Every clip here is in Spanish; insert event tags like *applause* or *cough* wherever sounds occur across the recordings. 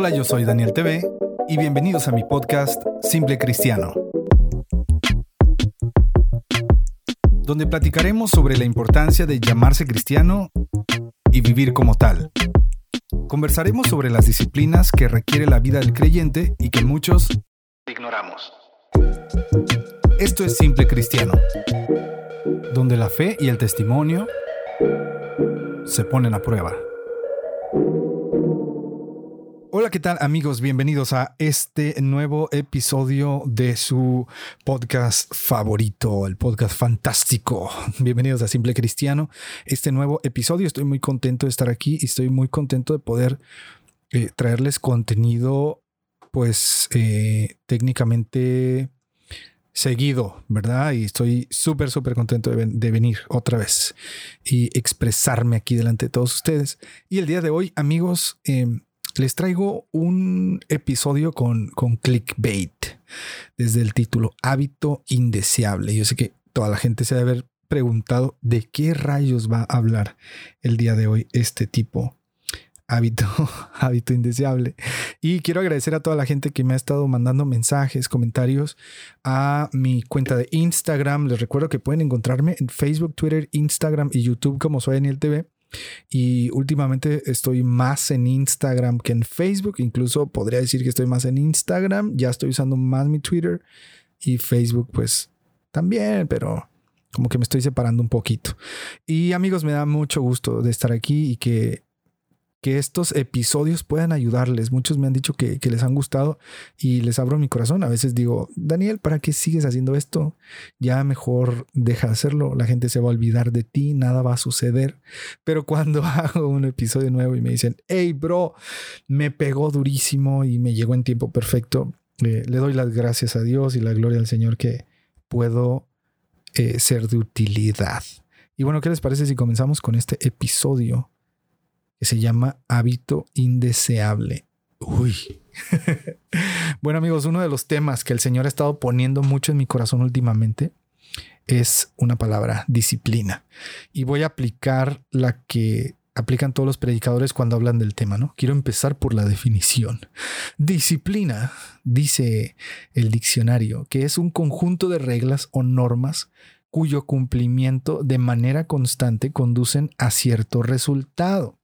Hola, yo soy Daniel TV y bienvenidos a mi podcast Simple Cristiano, donde platicaremos sobre la importancia de llamarse cristiano y vivir como tal. Conversaremos sobre las disciplinas que requiere la vida del creyente y que muchos ignoramos. Esto es Simple Cristiano, donde la fe y el testimonio se ponen a prueba. Hola, ¿qué tal amigos? Bienvenidos a este nuevo episodio de su podcast favorito, el podcast fantástico. Bienvenidos a Simple Cristiano. Este nuevo episodio, estoy muy contento de estar aquí y estoy muy contento de poder eh, traerles contenido, pues eh, técnicamente seguido, ¿verdad? Y estoy súper, súper contento de, venir otra vez y expresarme aquí delante de todos ustedes. Y el día de hoy, amigos, em, les traigo un episodio con, con clickbait desde el título Hábito Indeseable. Yo sé que toda la gente se debe haber preguntado de qué rayos va a hablar el día de hoy este tipo hábito, *laughs* hábito indeseable. Y quiero agradecer a toda la gente que me ha estado mandando mensajes, comentarios a mi cuenta de Instagram. Les recuerdo que pueden encontrarme en Facebook, Twitter, Instagram y YouTube como soy Daniel TV. Y últimamente estoy más en Instagram que en Facebook. Incluso podría decir que estoy más en Instagram. Ya estoy usando más mi Twitter y Facebook, pues también, pero como que me estoy separando un poquito. Y amigos, me da mucho gusto de estar aquí y que que estos episodios puedan ayudarles. Muchos me han dicho que, les han gustado y les abro mi corazón. A veces digo, Daniel, ¿para qué sigues haciendo esto? Ya mejor deja de hacerlo. La gente se va a olvidar de ti, nada va a suceder. Pero cuando *laughs* hago un episodio nuevo y me dicen, hey, bro, me pegó durísimo y me llegó en tiempo perfecto, eh, le doy las gracias a Dios y la gloria al Señor que puedo eh, ser de utilidad. Y bueno, ¿qué les parece si comenzamos con este episodio? Que se llama hábito indeseable. Uy. *laughs* bueno amigos, uno de los temas que el Señor ha estado poniendo mucho en mi corazón últimamente es una palabra, disciplina. Y voy a aplicar la que aplican todos los predicadores cuando hablan del tema, ¿no? Quiero empezar por la definición. Disciplina, dice el diccionario, que es un conjunto de reglas o normas cuyo cumplimiento de manera constante conducen a cierto resultado.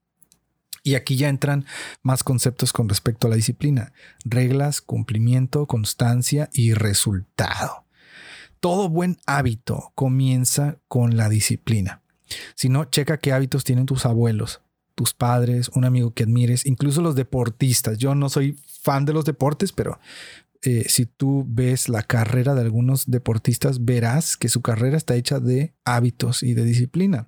Y aquí ya entran más conceptos con respecto a la disciplina. Reglas, cumplimiento, constancia y resultado. Todo buen hábito comienza con la disciplina. Si no, checa qué hábitos tienen tus abuelos, tus padres, un amigo que admires, incluso los deportistas. Yo no soy fan de los deportes, pero eh, si tú ves la carrera de algunos deportistas, verás que su carrera está hecha de hábitos y de disciplina.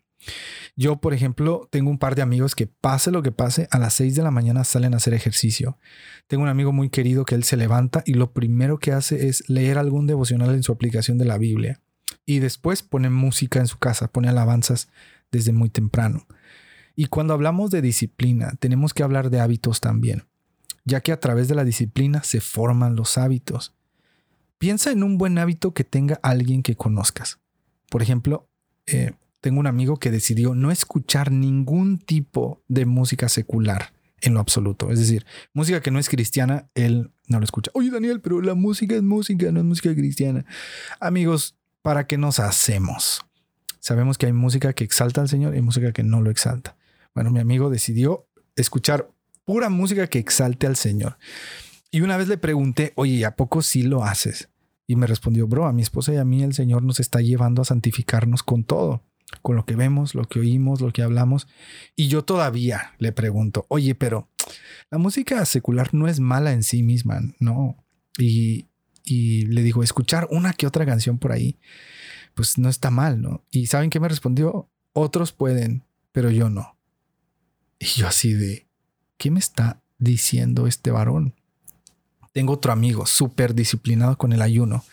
Yo, por ejemplo, tengo un par de amigos que pase lo que pase, a las 6 de la mañana salen a hacer ejercicio. Tengo un amigo muy querido que él se levanta y lo primero que hace es leer algún devocional en su aplicación de la Biblia. Y después pone música en su casa, pone alabanzas desde muy temprano. Y cuando hablamos de disciplina, tenemos que hablar de hábitos también, ya que a través de la disciplina se forman los hábitos. Piensa en un buen hábito que tenga alguien que conozcas. Por ejemplo, eh, tengo un amigo que decidió no escuchar ningún tipo de música secular en lo absoluto. Es decir, música que no es cristiana, él no lo escucha. Oye, Daniel, pero la música es música, no es música cristiana. Amigos, ¿para qué nos hacemos? Sabemos que hay música que exalta al Señor y música que no lo exalta. Bueno, mi amigo decidió escuchar pura música que exalte al Señor. Y una vez le pregunté, oye, ¿a poco sí lo haces? Y me respondió, bro, a mi esposa y a mí el Señor nos está llevando a santificarnos con todo con lo que vemos, lo que oímos, lo que hablamos. Y yo todavía le pregunto, oye, pero la música secular no es mala en sí misma, ¿no? Y, y le digo, escuchar una que otra canción por ahí, pues no está mal, ¿no? Y ¿saben qué me respondió? Otros pueden, pero yo no. Y yo así de, ¿qué me está diciendo este varón? Tengo otro amigo súper disciplinado con el ayuno,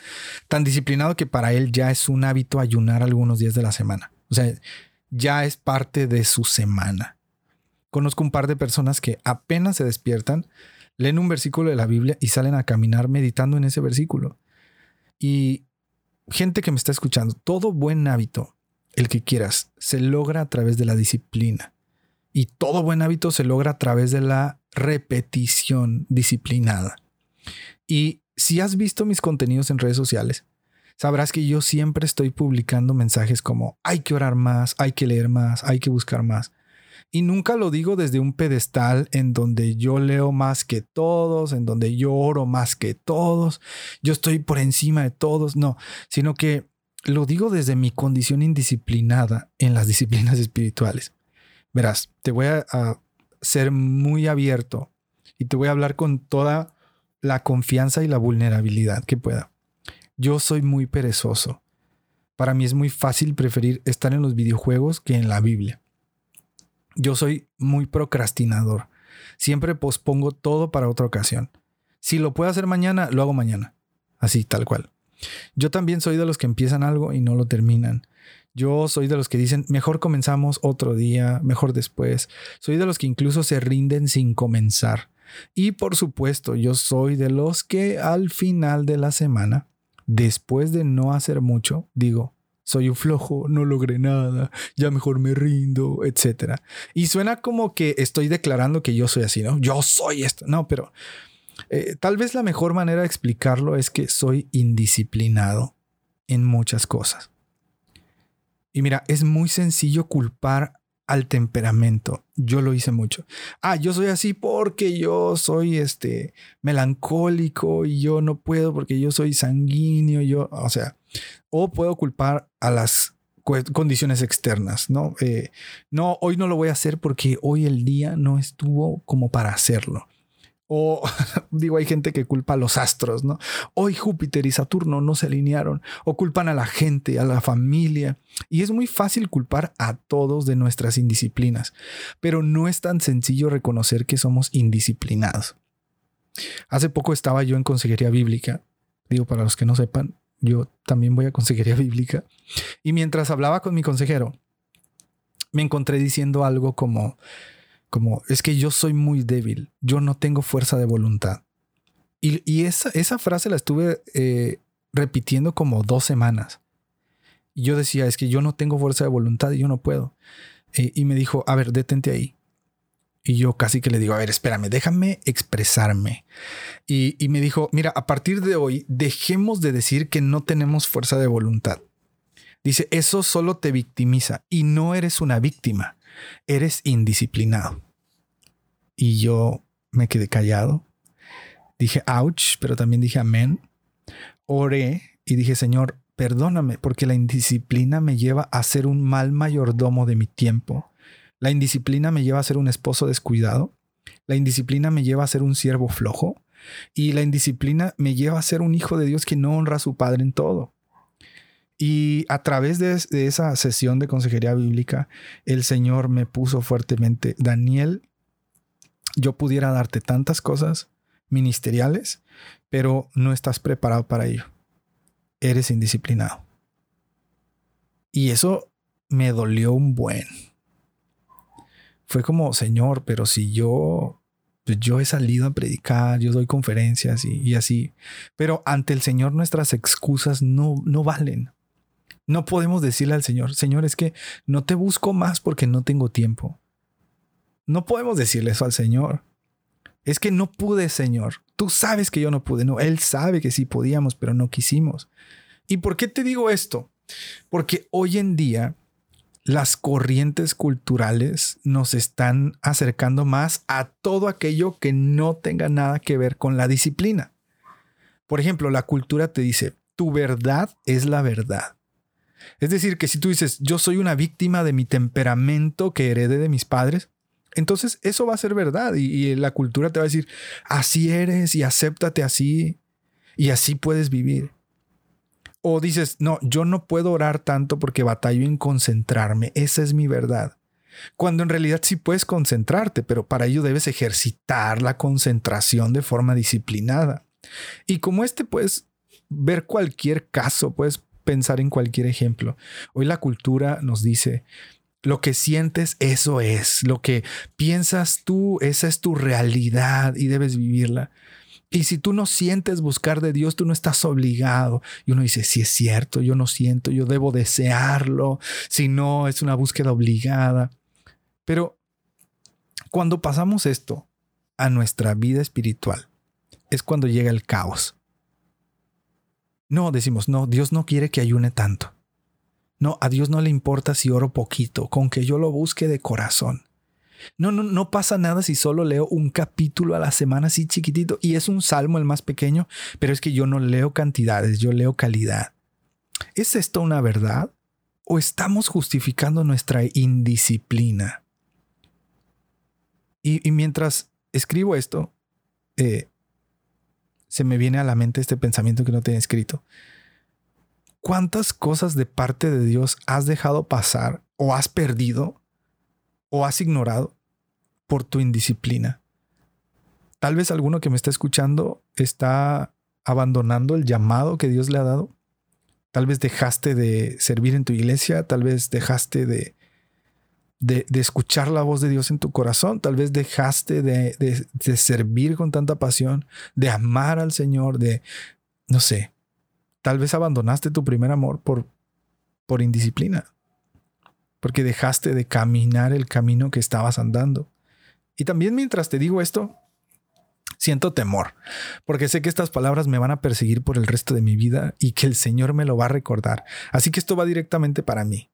tan disciplinado que para él ya es un hábito ayunar algunos días de la semana. O sea, ya es parte de su semana. Conozco un par de personas que apenas se despiertan, leen un versículo de la Biblia y salen a caminar meditando en ese versículo. Y gente que me está escuchando, todo buen hábito, el que quieras, se logra a través de la disciplina. Y todo buen hábito se logra a través de la repetición disciplinada. Y si has visto mis contenidos en redes sociales, sabrás que yo siempre estoy publicando mensajes como hay que orar más, hay que leer más, hay que buscar más. Y nunca lo digo desde un pedestal en donde yo leo más que todos, en donde yo oro más que todos, yo estoy por encima de todos, no, sino que lo digo desde mi condición indisciplinada en las *laughs* disciplinas espirituales. Verás, te voy a, ser muy abierto y te voy a hablar con toda la confianza y la vulnerabilidad que pueda. Yo soy muy perezoso. Para mí es muy fácil preferir estar en los videojuegos que en la Biblia. Yo soy muy procrastinador. Siempre pospongo todo para otra ocasión. Si lo puedo hacer mañana, lo hago mañana. Así, tal cual. Yo también soy de los que empiezan algo y no lo terminan. Yo soy de los que dicen, mejor comenzamos otro día, mejor después. Soy de los que incluso se rinden sin comenzar. Y por supuesto, yo soy de los que al final de la semana, después de no hacer mucho, digo, soy un flojo, no logré nada, ya mejor me rindo, etc. Y suena como que estoy declarando que yo soy así, ¿no? Yo soy esto. No, pero eh, tal vez la mejor manera de explicarlo es que soy indisciplinado en muchas cosas. Y mira, es muy sencillo culpar al temperamento. Yo lo hice mucho. Ah, yo soy así porque yo soy este melancólico y yo no puedo porque yo soy sanguíneo, yo, o sea, o puedo culpar a las condiciones externas, ¿no? Eh, no, hoy no lo voy a hacer porque hoy el día no estuvo como para hacerlo. O *laughs* digo, hay gente que culpa a los astros, ¿no? Hoy Júpiter y Saturno no se alinearon. O culpan a la gente, a la familia. Y es muy fácil culpar a todos de nuestras indisciplinas. Pero no es tan sencillo reconocer que somos indisciplinados. Hace poco estaba yo en consejería bíblica. Digo, para los que no sepan, yo también voy a consejería *laughs* bíblica. Y mientras hablaba con mi consejero, me encontré diciendo algo como, como es que yo soy muy débil, yo no tengo fuerza de voluntad. Y, esa, esa, frase la estuve eh, repitiendo como dos semanas. Y yo decía, es que yo no tengo fuerza de voluntad y yo no puedo. Y me dijo, a ver, detente ahí. Y yo casi que le digo, a ver, espérame, déjame expresarme. Y, y me dijo, mira, a partir de hoy, dejemos de decir que no tenemos fuerza de voluntad. Dice, eso solo te victimiza y no eres una víctima eres indisciplinado. Y yo me quedé callado. Dije, ouch, pero también dije amén. Oré y dije, Señor, perdóname, porque la indisciplina me lleva a ser un mal mayordomo de mi tiempo. La indisciplina me lleva a ser un esposo descuidado. La indisciplina me lleva a ser un siervo flojo. Y la indisciplina me lleva a ser un hijo de Dios que no honra a su padre en todo. Y a través de, esa sesión de consejería bíblica, el Señor me puso fuertemente, Daniel, yo pudiera darte tantas cosas ministeriales, pero no estás preparado para ello. Eres indisciplinado. Y eso me dolió un buen. Fue como, Señor, pero si yo, pues yo he salido a predicar, yo doy conferencias y, y así, pero ante el Señor nuestras excusas no, no valen. No podemos decirle al Señor, Señor, es que no te busco más porque no tengo tiempo. No podemos decirle eso al Señor. Es que no pude, Señor. Tú sabes que yo no pude. No, Él sabe que sí podíamos, pero no quisimos. ¿Y por qué te digo esto? Porque hoy en día las corrientes culturales nos están acercando más a todo aquello que no tenga nada que ver con la disciplina. Por ejemplo, la cultura te dice, tu verdad es la verdad. Es decir, que si tú dices, yo soy una víctima de mi temperamento que heredé de mis padres, entonces eso va a ser verdad y, la cultura te va a decir, así eres y acéptate así y así puedes vivir. O dices, no, yo no puedo orar tanto porque batallo en concentrarme, esa es mi verdad. Cuando en realidad sí puedes concentrarte, pero para ello debes ejercitar la concentración de forma disciplinada. Y como este puedes ver cualquier caso, puedes pensar en cualquier ejemplo. Hoy la cultura nos dice, lo que sientes, eso es. Lo que piensas tú, esa es tu realidad y debes vivirla. Y si tú no sientes buscar de Dios, tú no estás obligado. Y uno dice, si es cierto, yo no siento, yo debo desearlo. Si no, es una búsqueda obligada. Pero cuando pasamos esto a nuestra vida espiritual es cuando llega el caos. No, decimos, no, Dios no quiere que ayune tanto. No, a Dios no le importa si oro poquito, con que yo lo busque de corazón. No, no, no pasa nada si solo leo un capítulo a la semana así chiquitito y es un salmo el más pequeño, pero es que yo no leo cantidades, yo leo calidad. ¿Es esto una verdad? ¿O estamos justificando nuestra indisciplina? Y, mientras escribo esto, eh, se me viene a la mente este pensamiento que no tenía escrito. ¿Cuántas cosas de parte de Dios has dejado pasar o has perdido o has ignorado por tu indisciplina? Tal vez alguno que me está escuchando está abandonando el llamado que Dios le ha dado. Tal vez dejaste de servir en tu iglesia, tal vez dejaste de, de, escuchar la voz de Dios en tu corazón, tal vez dejaste de, de, servir con tanta pasión, de amar al Señor, de, no sé, tal vez abandonaste tu primer amor por, por indisciplina, porque dejaste de caminar el camino que estabas andando. Y también mientras te digo esto, siento temor, porque sé que estas palabras me van a perseguir por el resto de mi vida y que el Señor me lo va a recordar. Así que esto va directamente para mí.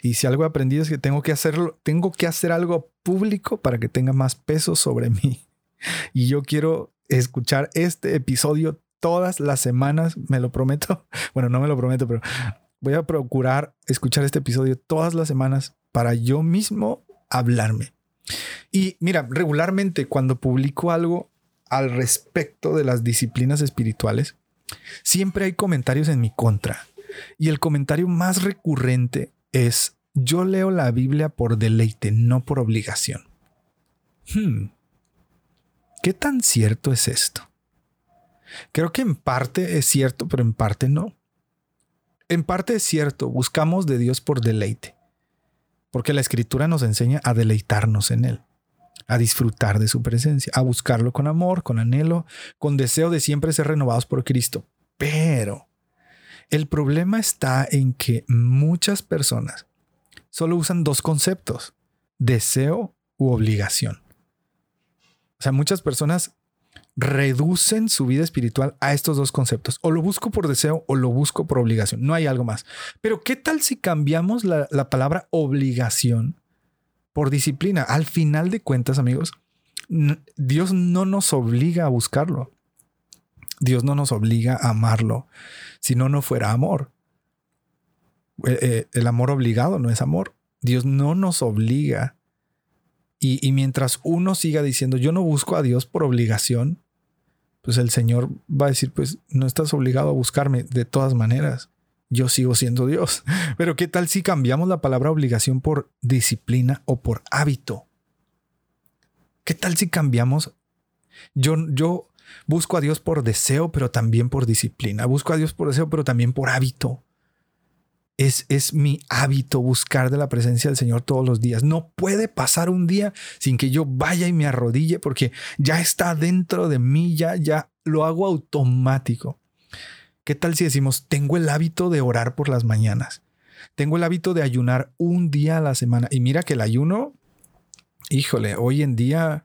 Y si algo he aprendido es que tengo que hacerlo, tengo que hacer algo público para que tenga más peso sobre mí. *laughs* Y yo quiero escuchar este episodio todas las semanas, me lo prometo. *laughs* Bueno, no me lo prometo, pero voy a procurar escuchar este episodio todas las semanas para yo mismo hablarme. Y mira, regularmente cuando publico algo, al respecto de las disciplinas espirituales, siempre hay comentarios en mi contra. Y el comentario más recurrente es, yo leo la Biblia por deleite, no por obligación. Hmm. ¿Qué tan cierto es esto? Creo que en parte es cierto, pero en parte no. En parte es cierto, buscamos de Dios por deleite, porque la escritura nos enseña a deleitarnos en Él a disfrutar de su presencia, a buscarlo con amor, con anhelo, con deseo de siempre ser renovados por Cristo. Pero el problema está en que muchas personas solo usan dos conceptos, deseo u obligación. O sea, muchas personas reducen su vida espiritual a estos dos conceptos. O lo busco por deseo o lo busco por obligación. No hay algo más. Pero ¿qué tal si cambiamos la, la palabra obligación por disciplina. Al final de cuentas, amigos, Dios no nos obliga a buscarlo. Dios no nos obliga a amarlo. Si no, no fuera amor. Eh, eh, el amor obligado no es amor. Dios no nos obliga. Y, y, mientras uno siga diciendo, yo no busco a Dios por obligación, pues el Señor va a decir, pues no estás obligado a buscarme de todas maneras yo sigo siendo Dios. *laughs* Pero ¿qué tal si cambiamos la palabra obligación por disciplina o por hábito? ¿Qué tal si cambiamos? Yo, yo busco a Dios por deseo, pero también por disciplina. Busco a Dios por deseo, pero también por hábito. Es, es mi hábito buscar de la presencia del Señor todos los días. No puede pasar un día sin que yo vaya y me arrodille porque ya está dentro de mí, ya, ya lo hago automático. ¿Qué tal si decimos, tengo el hábito de orar por las mañanas? Tengo el hábito de ayunar un día a la semana. Y mira que el ayuno, híjole, hoy en día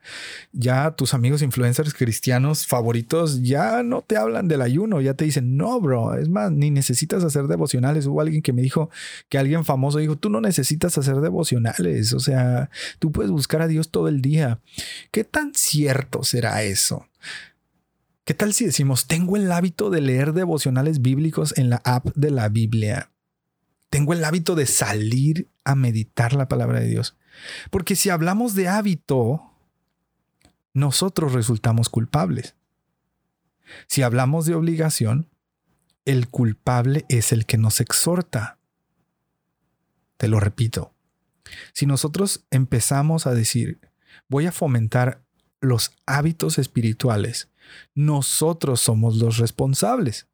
ya tus amigos influencers cristianos favoritos ya no te hablan del ayuno, ya te dicen, no, bro, es más, ni necesitas hacer devocionales. Hubo alguien que me dijo que alguien famoso dijo, tú no necesitas hacer devocionales, o sea, tú puedes buscar a Dios todo el día. ¿Qué tan cierto será eso? ¿Qué tal si decimos, tengo el hábito de leer devocionales bíblicos en la app de la Biblia? Tengo el hábito de salir a meditar la palabra de Dios. Porque si hablamos de hábito, nosotros resultamos culpables. Si hablamos de obligación, el culpable es el que nos exhorta. Te lo repito. Si nosotros empezamos a decir, voy a fomentar los hábitos espirituales nosotros somos los responsables.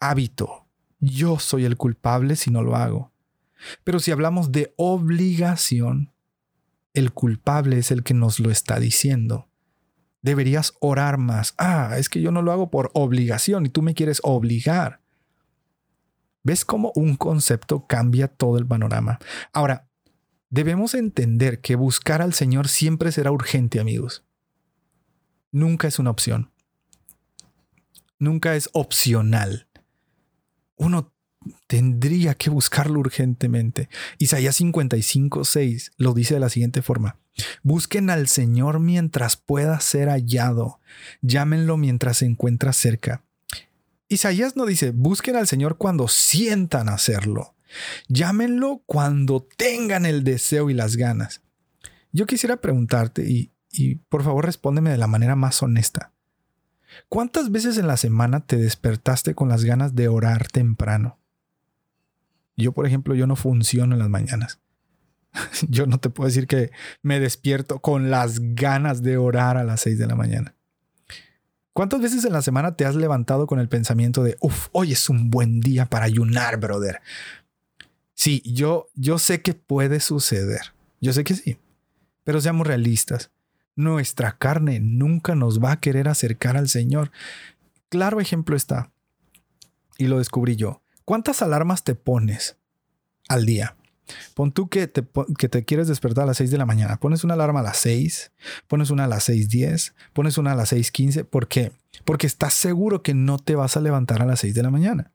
Hábito. Yo soy el culpable si no lo hago. Pero si hablamos de obligación, el culpable es el que nos lo está diciendo. Deberías orar más. Ah, es que yo no lo hago por obligación y tú me quieres obligar. ¿Ves cómo un concepto cambia todo el panorama? Ahora, debemos entender que buscar al Señor siempre será urgente, amigos. Nunca es una opción. Nunca es opcional. Uno tendría que buscarlo urgentemente. Isaías 55, 6 lo dice de la siguiente forma. Busquen al Señor mientras pueda ser hallado. Llámenlo mientras se encuentra cerca. Isaías no dice, busquen al Señor cuando sientan hacerlo. Llámenlo cuando tengan el deseo y las ganas. Yo quisiera preguntarte, y, y por favor respóndeme de la manera más honesta. ¿Cuántas veces en la semana te despertaste con las ganas de orar temprano? Yo, por ejemplo, yo no funciono en las mañanas. *laughs* Yo no te puedo decir que me despierto con las ganas de orar a las 6 de la mañana. ¿Cuántas veces en la semana te has levantado con el pensamiento de, uff, hoy es un buen día para ayunar, brother? Sí, yo, yo sé que puede suceder. Yo sé que sí. Pero seamos realistas. Nuestra carne nunca nos va a querer acercar al Señor. Claro ejemplo está. Y lo descubrí yo. ¿Cuántas alarmas te pones al día? Pon tú que te, quieres despertar a las 6 de la mañana. Pones una alarma a las 6, pones una a las 6.10, pones una a las 6.15. ¿Por qué? Porque estás seguro que no te vas a levantar a las 6 de la mañana.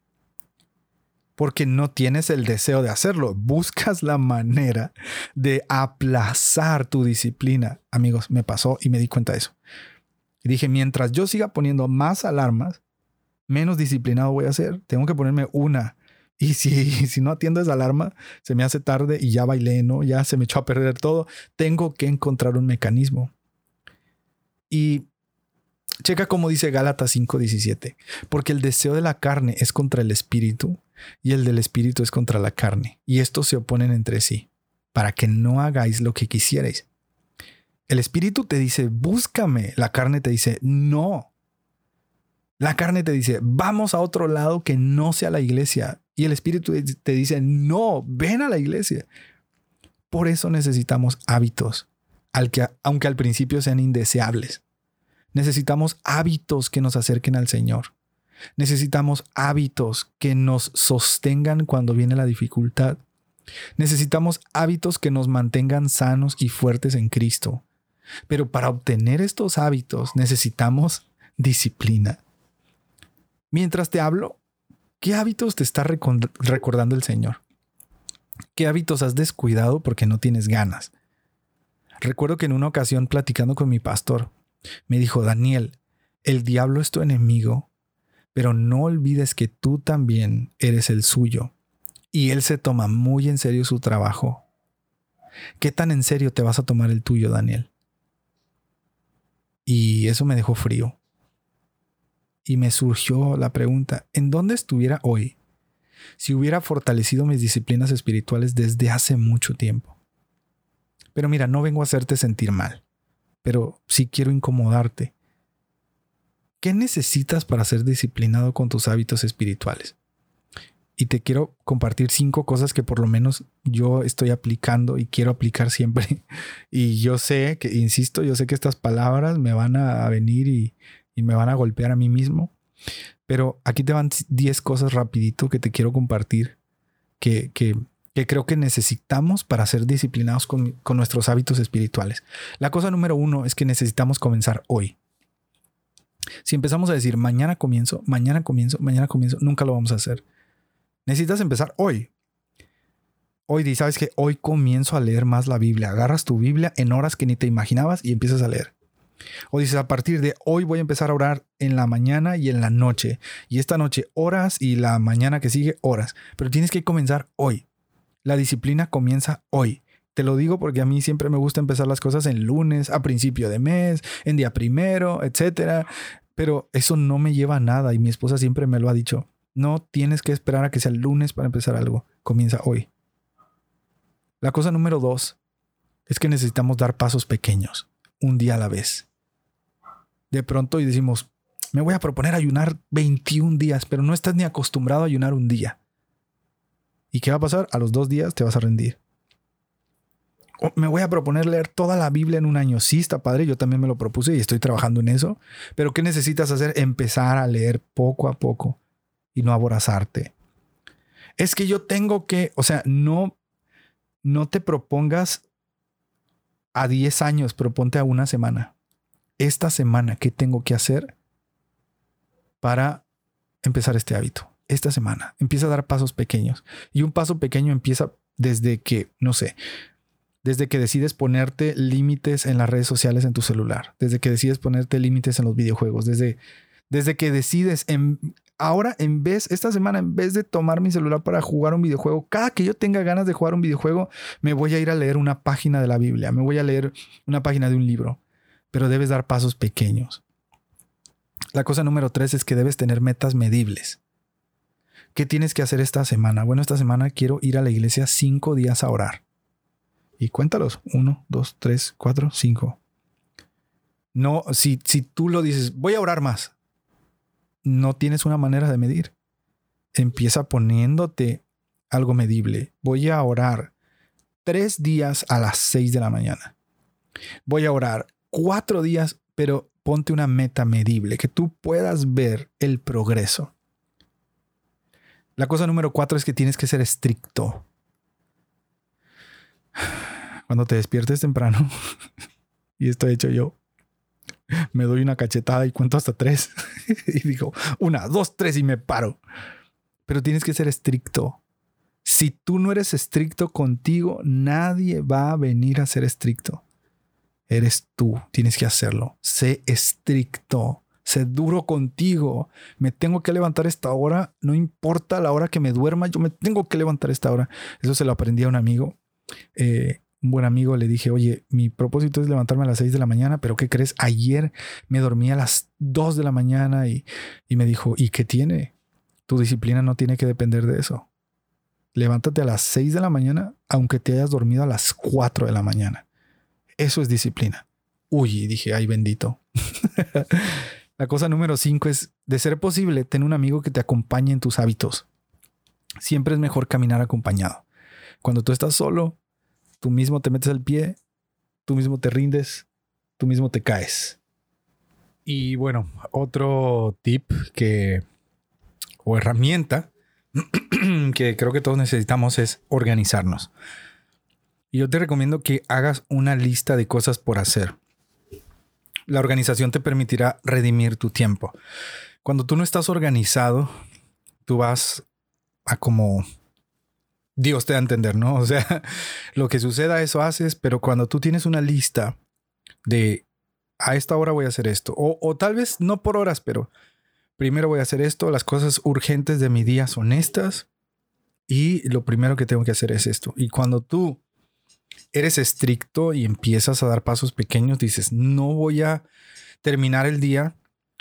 Porque no tienes el deseo de hacerlo. Buscas la manera de aplazar tu disciplina. Amigos, me pasó y me di cuenta de eso. Y dije, mientras yo siga poniendo más alarmas, menos disciplinado voy a ser. Tengo que ponerme una y *laughs* si, si no atiendo esa alarma, se me hace tarde y ya bailé, ¿no? Ya se me echó a perder todo. Tengo que encontrar un mecanismo. Y checa como dice Gálatas 5:17, porque el deseo de la carne es contra el espíritu y el del espíritu es contra la carne, y estos se oponen entre sí, para que no hagáis lo que quisierais. El espíritu te dice, búscame, la carne te dice, no. La carne te dice, vamos a otro lado que no sea la iglesia. Y el Espíritu te dice, no, ven a la iglesia. Por eso necesitamos hábitos, aunque al principio sean indeseables. Necesitamos hábitos que nos acerquen al Señor. Necesitamos hábitos que nos sostengan cuando viene la dificultad. Necesitamos hábitos que nos mantengan sanos y fuertes en Cristo. Pero para obtener estos hábitos necesitamos disciplina. Mientras te hablo, ¿Qué hábitos te está recordando el Señor? ¿Qué hábitos has descuidado porque no tienes ganas? Recuerdo que en una ocasión platicando con mi pastor, me dijo, Daniel, el diablo es tu enemigo, pero no olvides que tú también eres el suyo. Y él se toma muy en serio su trabajo. ¿Qué tan en serio te vas a tomar el tuyo, Daniel? Y eso me dejó frío y me surgió la pregunta, ¿en dónde estuviera hoy si hubiera fortalecido mis disciplinas espirituales desde hace mucho tiempo? Pero mira, no vengo a hacerte sentir mal, pero sí quiero incomodarte. ¿Qué necesitas para ser disciplinado con tus hábitos espirituales? Y te quiero compartir cinco cosas que por lo menos yo estoy aplicando y quiero aplicar siempre. *laughs* Y yo sé que, insisto, yo sé que estas palabras me van a venir y y me van a golpear a mí mismo. Pero aquí te van 10 cosas rapidito que te quiero compartir que, que, creo que necesitamos para ser disciplinados con, con nuestros hábitos espirituales. La cosa número uno es que necesitamos comenzar hoy. Si empezamos a decir mañana comienzo, mañana comienzo, mañana comienzo, nunca lo vamos a hacer. Necesitas empezar hoy. Hoy sabes que hoy comienzo a leer más la Biblia. Agarras tu Biblia en horas que ni te imaginabas y empiezas a leer. O dices, a partir de hoy voy a empezar a orar en la mañana y en la noche. Y esta noche horas y la mañana que sigue horas. Pero tienes que comenzar hoy. La disciplina comienza hoy. Te lo digo porque a mí siempre me gusta empezar las cosas en lunes, a principio de mes, en día primero, etc. Pero eso no me lleva a nada y mi esposa siempre me lo ha dicho. No tienes que esperar a que sea el lunes para empezar algo. Comienza hoy. La cosa número dos es que necesitamos dar pasos pequeños, un día a la vez de pronto y decimos, me voy a proponer ayunar 21 días, pero no estás ni acostumbrado a ayunar un día. ¿Y qué va a pasar? A los dos días te vas a rendir. me voy a proponer leer toda la Biblia en un año. Sí, está padre, yo también me lo propuse y estoy trabajando en eso. Pero ¿qué necesitas hacer? Empezar a leer poco a poco y no aborazarte. Es que yo tengo que, o sea, no, no te propongas a 10 años, proponte a una semana esta semana qué tengo que hacer para empezar este hábito. Esta semana empieza a dar pasos pequeños. Y un paso pequeño empieza desde que, no sé, desde que decides ponerte límites en las redes sociales en tu celular, desde que decides ponerte límites en los videojuegos, desde, desde que decides en, ahora en vez, esta semana, en vez de tomar mi celular para jugar un videojuego, cada que yo tenga ganas de jugar un videojuego, me voy a ir a leer una página de la Biblia, me voy a leer una página de un libro, pero debes dar pasos pequeños. La cosa número tres es que debes tener metas medibles. ¿Qué tienes que hacer esta semana? Bueno, esta semana quiero ir a la iglesia cinco días a orar. Y cuéntalos. Uno, dos, tres, cuatro, cinco. No, si, si tú lo dices, voy a orar más, no tienes una manera de medir. Empieza poniéndote algo medible. Voy a orar tres días a las seis de la mañana. Voy a orar cuatro días, pero ponte una meta medible, que tú puedas ver el progreso. La cosa número cuatro es que tienes que ser estricto. Cuando te despiertes temprano, *laughs* y esto he hecho yo, me doy una cachetada y cuento hasta tres. *laughs* y digo, una, dos, tres y me paro. Pero tienes que ser estricto. Si tú no eres estricto contigo, nadie va a venir a ser estricto. Eres tú, tienes que hacerlo. Sé estricto, sé duro contigo. Me tengo que levantar esta hora, no importa la hora que me duerma, yo me tengo que levantar esta hora. Eso se lo aprendí a un amigo. Eh, un buen amigo le dije, oye, mi propósito es levantarme a las 6 de la mañana, pero ¿qué crees? Ayer me dormí a las 2 de la mañana y, y me dijo, ¿y qué tiene? Tu disciplina no tiene que depender de eso. Levántate a las 6 de la mañana, aunque te hayas dormido a las 4 de la mañana. Eso es disciplina. Uy, dije, ay bendito. *laughs* la cosa número 5 es, de ser posible, ten un amigo que te acompañe en tus hábitos. Siempre es mejor caminar acompañado. Cuando tú estás solo, tú mismo te metes el pie, tú mismo te rindes, tú mismo te caes. Y bueno, otro tip que o herramienta *clears throat* que creo que todos necesitamos es organizarnos. Y yo te recomiendo que hagas una lista de cosas por hacer. La organización te permitirá redimir tu tiempo. Cuando tú no estás organizado, tú vas a como Dios te da a entender, ¿no? O sea, *laughs* lo que suceda, eso haces, pero cuando tú tienes una lista de a esta hora voy a hacer esto, o, tal vez no por horas, pero primero voy a hacer esto, las cosas urgentes de mi día son estas, y lo primero que tengo que hacer es esto. Y cuando tú eres estricto y empiezas a dar pasos pequeños, dices, no voy a terminar el día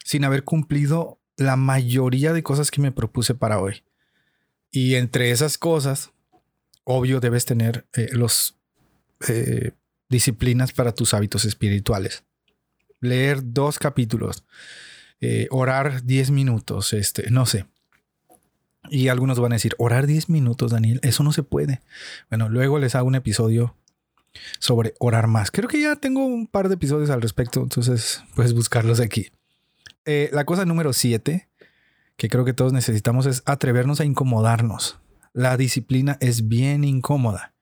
sin haber cumplido la mayoría de cosas que me propuse para hoy. Y entre esas cosas obvio debes tener eh, los eh, disciplinas para tus hábitos espirituales. Leer dos capítulos, eh, orar 10 minutos, este, no sé. Y algunos van a decir, orar 10 minutos, Daniel, eso no se puede. Bueno, luego les hago un episodio sobre orar más. Creo que ya tengo un par de episodios al respecto, entonces puedes buscarlos aquí. la cosa número 7 que creo que todos necesitamos es atrevernos a incomodarnos la disciplina es bien incómoda,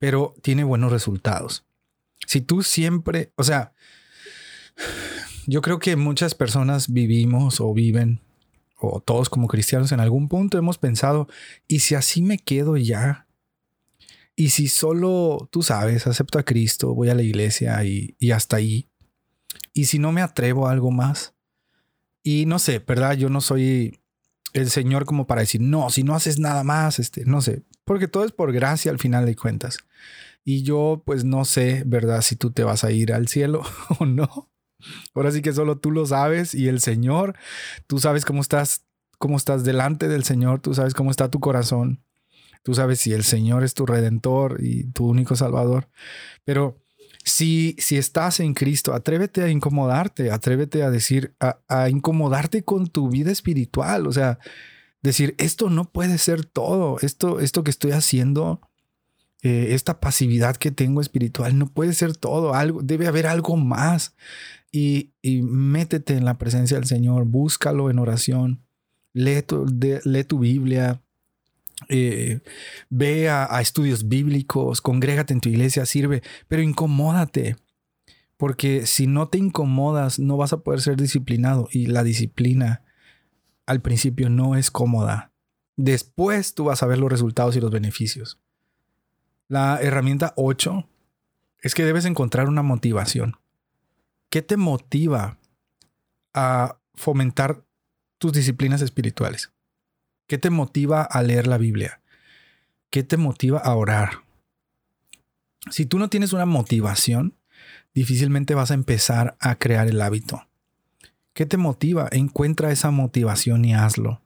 pero tiene buenos resultados. Si tú siempre, o sea, yo creo que muchas personas vivimos o viven, o todos como cristianos en algún punto hemos pensado, ¿y si así me quedo ya? ¿Y si solo, tú sabes, acepto a Cristo, voy a la iglesia y, hasta ahí? ¿Y si no me atrevo a algo más? Y no sé, ¿verdad? Yo no soy el Señor como para decir, no, si no haces nada más, este, no sé, porque todo es por gracia al final de cuentas. Y yo pues no sé, ¿verdad? Si tú te vas a ir al cielo *laughs* o no. Ahora sí que solo tú lo sabes y el Señor, tú sabes cómo estás, cómo estás delante del Señor, tú sabes cómo está tu corazón, tú sabes si el Señor es tu redentor y tu único salvador. Pero si, si estás en Cristo, atrévete a incomodarte, atrévete a decir, a, incomodarte con tu vida espiritual. O sea, decir, esto no puede ser todo, esto, esto que estoy haciendo, eh, esta pasividad que tengo espiritual, no puede ser todo, algo, debe haber algo más. Y, y métete en la presencia del Señor, búscalo en oración, lee tu, lee tu Biblia, eh, ve a, estudios bíblicos, congrégate en tu iglesia, sirve, pero incomódate. Porque si no te incomodas, no vas a poder ser disciplinado. Y la disciplina al principio no es cómoda. Después tú vas a ver los resultados y los beneficios. La herramienta 8 es que debes encontrar una motivación. ¿Qué te motiva a fomentar tus disciplinas espirituales? ¿Qué te motiva a leer la Biblia? ¿Qué te motiva a orar? Si tú no tienes una motivación, difícilmente vas a empezar a crear el hábito. ¿Qué te motiva? Encuentra esa motivación y hazlo.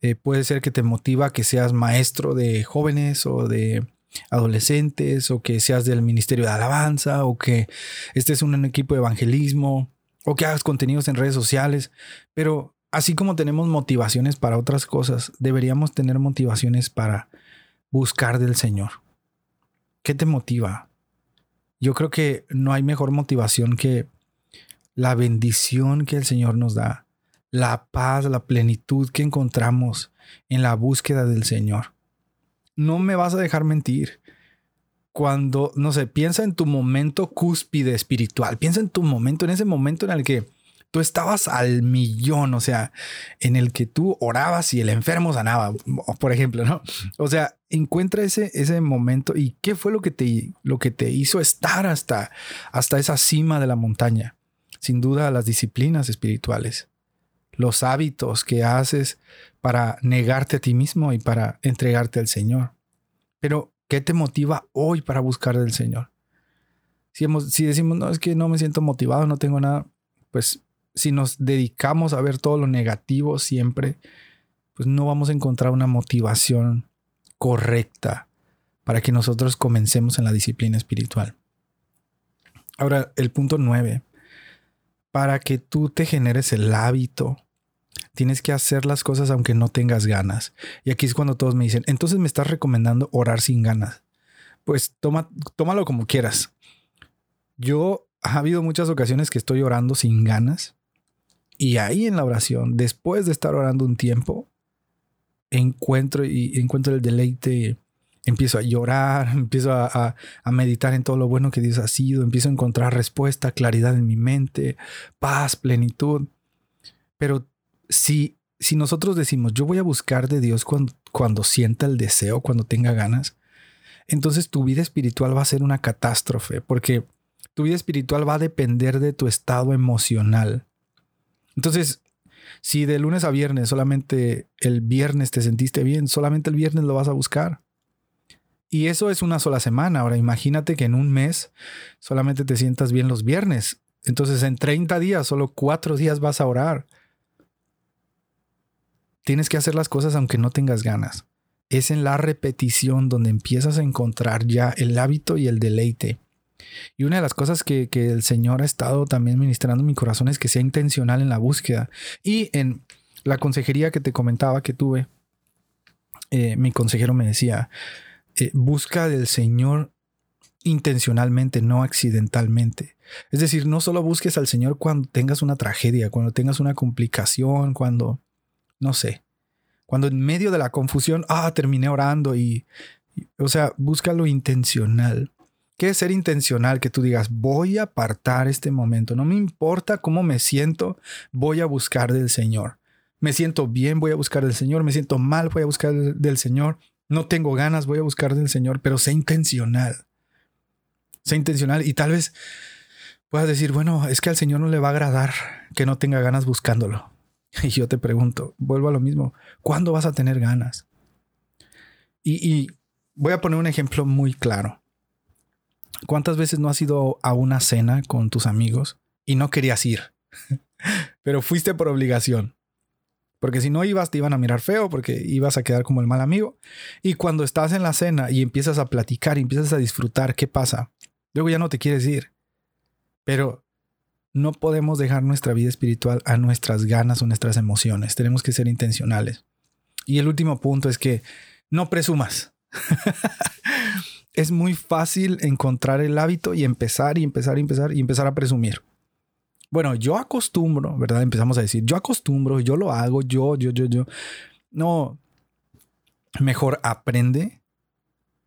Eh, puede ser que te motiva que seas maestro de jóvenes o de adolescentes o que seas del ministerio de alabanza o que estés en un equipo de evangelismo o que hagas contenidos en redes sociales. Pero así como tenemos motivaciones para otras cosas, deberíamos tener motivaciones para buscar del Señor. ¿Qué te motiva? Yo creo que no hay mejor motivación que la bendición que el Señor nos da, la paz, la plenitud que encontramos en la búsqueda del Señor. No me vas a dejar mentir. Cuando, no sé, piensa en tu momento cúspide espiritual, piensa en tu momento, en ese momento en el que tú estabas al millón, o sea, en el que tú orabas y el enfermo sanaba, por ejemplo, ¿no? O sea, encuentra ese, ese momento y qué fue lo que te, lo que te hizo estar hasta, hasta esa cima de la montaña. Sin duda, las disciplinas espirituales, los hábitos que haces para negarte a ti mismo y para entregarte al Señor. Pero, ¿qué te motiva hoy para buscar del Señor? Si, si decimos, no, es que no me siento motivado, no tengo nada, pues si nos dedicamos a ver todo lo negativo siempre, pues no vamos a encontrar una motivación correcta para que nosotros comencemos en la disciplina espiritual. Ahora, el punto nueve, para que tú te generes el hábito, tienes que hacer las cosas aunque no tengas ganas. Y aquí es cuando todos me dicen, entonces me estás recomendando orar sin ganas. Pues toma, tómalo como quieras. Yo ha habido muchas ocasiones que estoy orando sin ganas y ahí en la oración, después de estar orando un tiempo, encuentro y encuentro el deleite, empiezo a llorar, *laughs* empiezo a, meditar en todo lo bueno que Dios ha sido, empiezo a encontrar respuesta, claridad en mi mente, paz, plenitud. Pero si, si nosotros decimos, yo voy a buscar de Dios cuando, cuando sienta el deseo, cuando tenga ganas, entonces tu vida espiritual va a ser una catástrofe, porque tu vida espiritual va a depender de tu estado emocional. Entonces, si de lunes a viernes solamente el viernes te sentiste bien, solamente el viernes lo vas a buscar. Y eso es una sola semana. Ahora imagínate que en un mes solamente te sientas bien los viernes. Entonces en 30 días, solo cuatro días vas a orar. Tienes que hacer las cosas aunque no tengas ganas. Es en la repetición donde empiezas a encontrar ya el hábito y el deleite. Y una de las cosas que, el Señor ha estado también ministrando en mi corazón es que sea intencional en la búsqueda. Y en la consejería que te comentaba que tuve, eh, mi consejero me decía, eh, busca del Señor intencionalmente, no accidentalmente. Es decir, no solo busques al Señor cuando tengas una tragedia, cuando tengas una complicación, cuando, no sé, cuando en medio de la confusión, ah, terminé orando y, y o sea, busca lo intencional. ¿Qué es ser intencional? Que tú digas, voy a apartar este momento. No me importa cómo me siento, voy a buscar del Señor. Me siento bien, voy a buscar del Señor. Me siento mal, voy a buscar del Señor. No tengo ganas, voy a buscar del Señor, pero sé intencional. Sé intencional y tal vez puedas decir, bueno, es que al Señor no le va a agradar que no tenga ganas buscándolo. *laughs* Y yo te pregunto, vuelvo a lo mismo, ¿cuándo vas a tener ganas? Y, y voy a poner un ejemplo muy claro. ¿Cuántas veces no has ido a una cena con tus amigos y no querías ir? *laughs* Pero fuiste por obligación. Porque si no ibas, te iban a mirar feo porque ibas a quedar como el mal amigo. Y cuando estás en la cena y empiezas a platicar y empiezas a disfrutar, ¿qué pasa? Luego ya no te quieres ir. Pero no podemos dejar nuestra vida espiritual a nuestras ganas o nuestras emociones. Tenemos que ser intencionales. Y el último punto es que no presumas. *laughs* es muy fácil encontrar el hábito y empezar y empezar y empezar y empezar a presumir. Bueno, yo acostumbro, ¿verdad? Empezamos a decir, yo acostumbro, yo lo hago, yo, yo, yo, yo. No, mejor aprende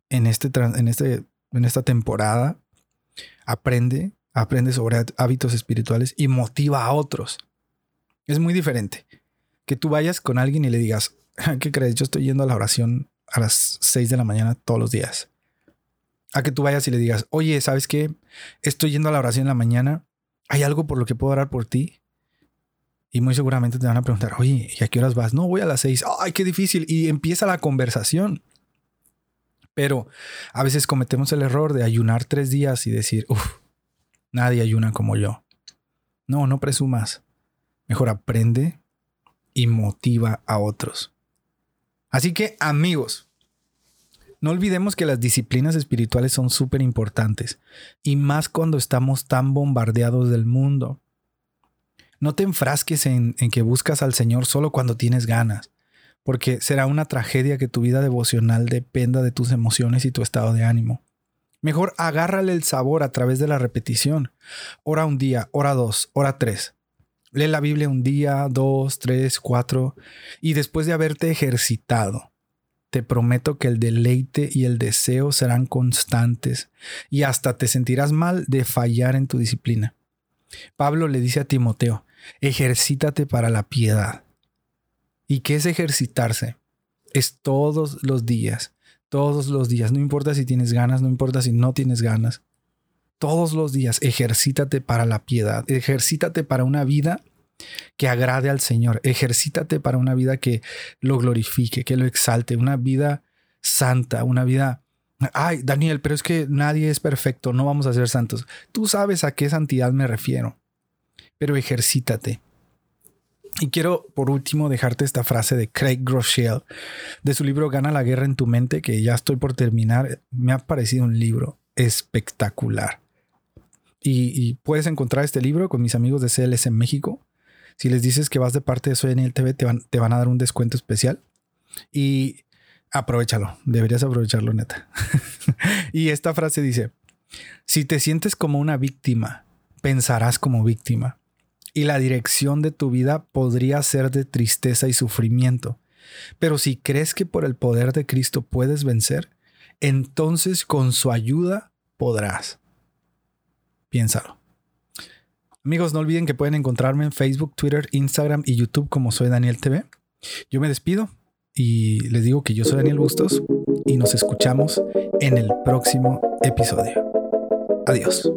en, este, en, este, en esta temporada, aprende aprende sobre hábitos espirituales y motiva a otros. Es muy diferente que tú vayas con alguien y le digas, *laughs* ¿qué crees? Yo estoy yendo a la oración a las 6 de la mañana todos los días. A que tú vayas y le digas, oye, ¿sabes qué? Estoy yendo a la oración en la mañana. ¿Hay algo por lo que puedo orar por ti? Y muy seguramente te van a preguntar, oye, ¿y a qué horas vas? No, voy a las 6. ¡Ay, qué difícil! Y empieza la conversación. Pero a veces cometemos el error de ayunar tres días y decir, uff, nadie ayuna como yo. No, no presumas. Mejor aprende y motiva a otros. Así que amigos, no olvidemos que las disciplinas espirituales son súper importantes y más cuando estamos tan bombardeados del mundo. No te enfrasques en, que buscas al Señor solo cuando tienes ganas, porque será una tragedia que tu vida devocional dependa de tus emociones y tu estado de ánimo. Mejor agárrale el sabor a través de la repetición. Hora un día, hora dos, hora tres. Lee la Biblia un día, dos, tres, cuatro, y después de haberte ejercitado, te prometo que el deleite y el deseo serán constantes y hasta te sentirás mal de fallar en tu disciplina. Pablo le dice a Timoteo, ejercítate para la piedad. ¿Y qué es ejercitarse? Es todos los días, todos los días, no importa si tienes ganas, no importa si no tienes ganas, todos los días ejercítate para la piedad, ejercítate para una vida que agrade al Señor, ejercítate para una vida que lo glorifique, que lo exalte, una vida santa, una vida... Ay, Daniel, pero es que nadie es perfecto, no vamos a ser santos. Tú sabes a qué santidad me refiero, pero ejercítate. Y quiero por último dejarte esta frase de Craig Groeschel de su libro Gana la guerra en tu mente, que ya estoy por terminar. Me ha parecido un libro espectacular. Y, puedes encontrar este libro con mis amigos de CLS en México. Si les dices que vas de parte de Soy Daniel TV, te van, te van a dar un descuento especial. Y aprovechalo, deberías aprovecharlo, neta. *laughs* y esta frase dice, si te sientes como una víctima, pensarás como víctima. Y la dirección de tu vida podría ser de tristeza y sufrimiento. Pero si crees que por el poder de Cristo puedes vencer, entonces con su ayuda podrás. Piénsalo. Amigos, no olviden que pueden encontrarme en Facebook, Twitter, Instagram y YouTube como soy Daniel TV. Yo me despido y les digo que yo soy Daniel Bustos y nos escuchamos en el próximo episodio. Adiós.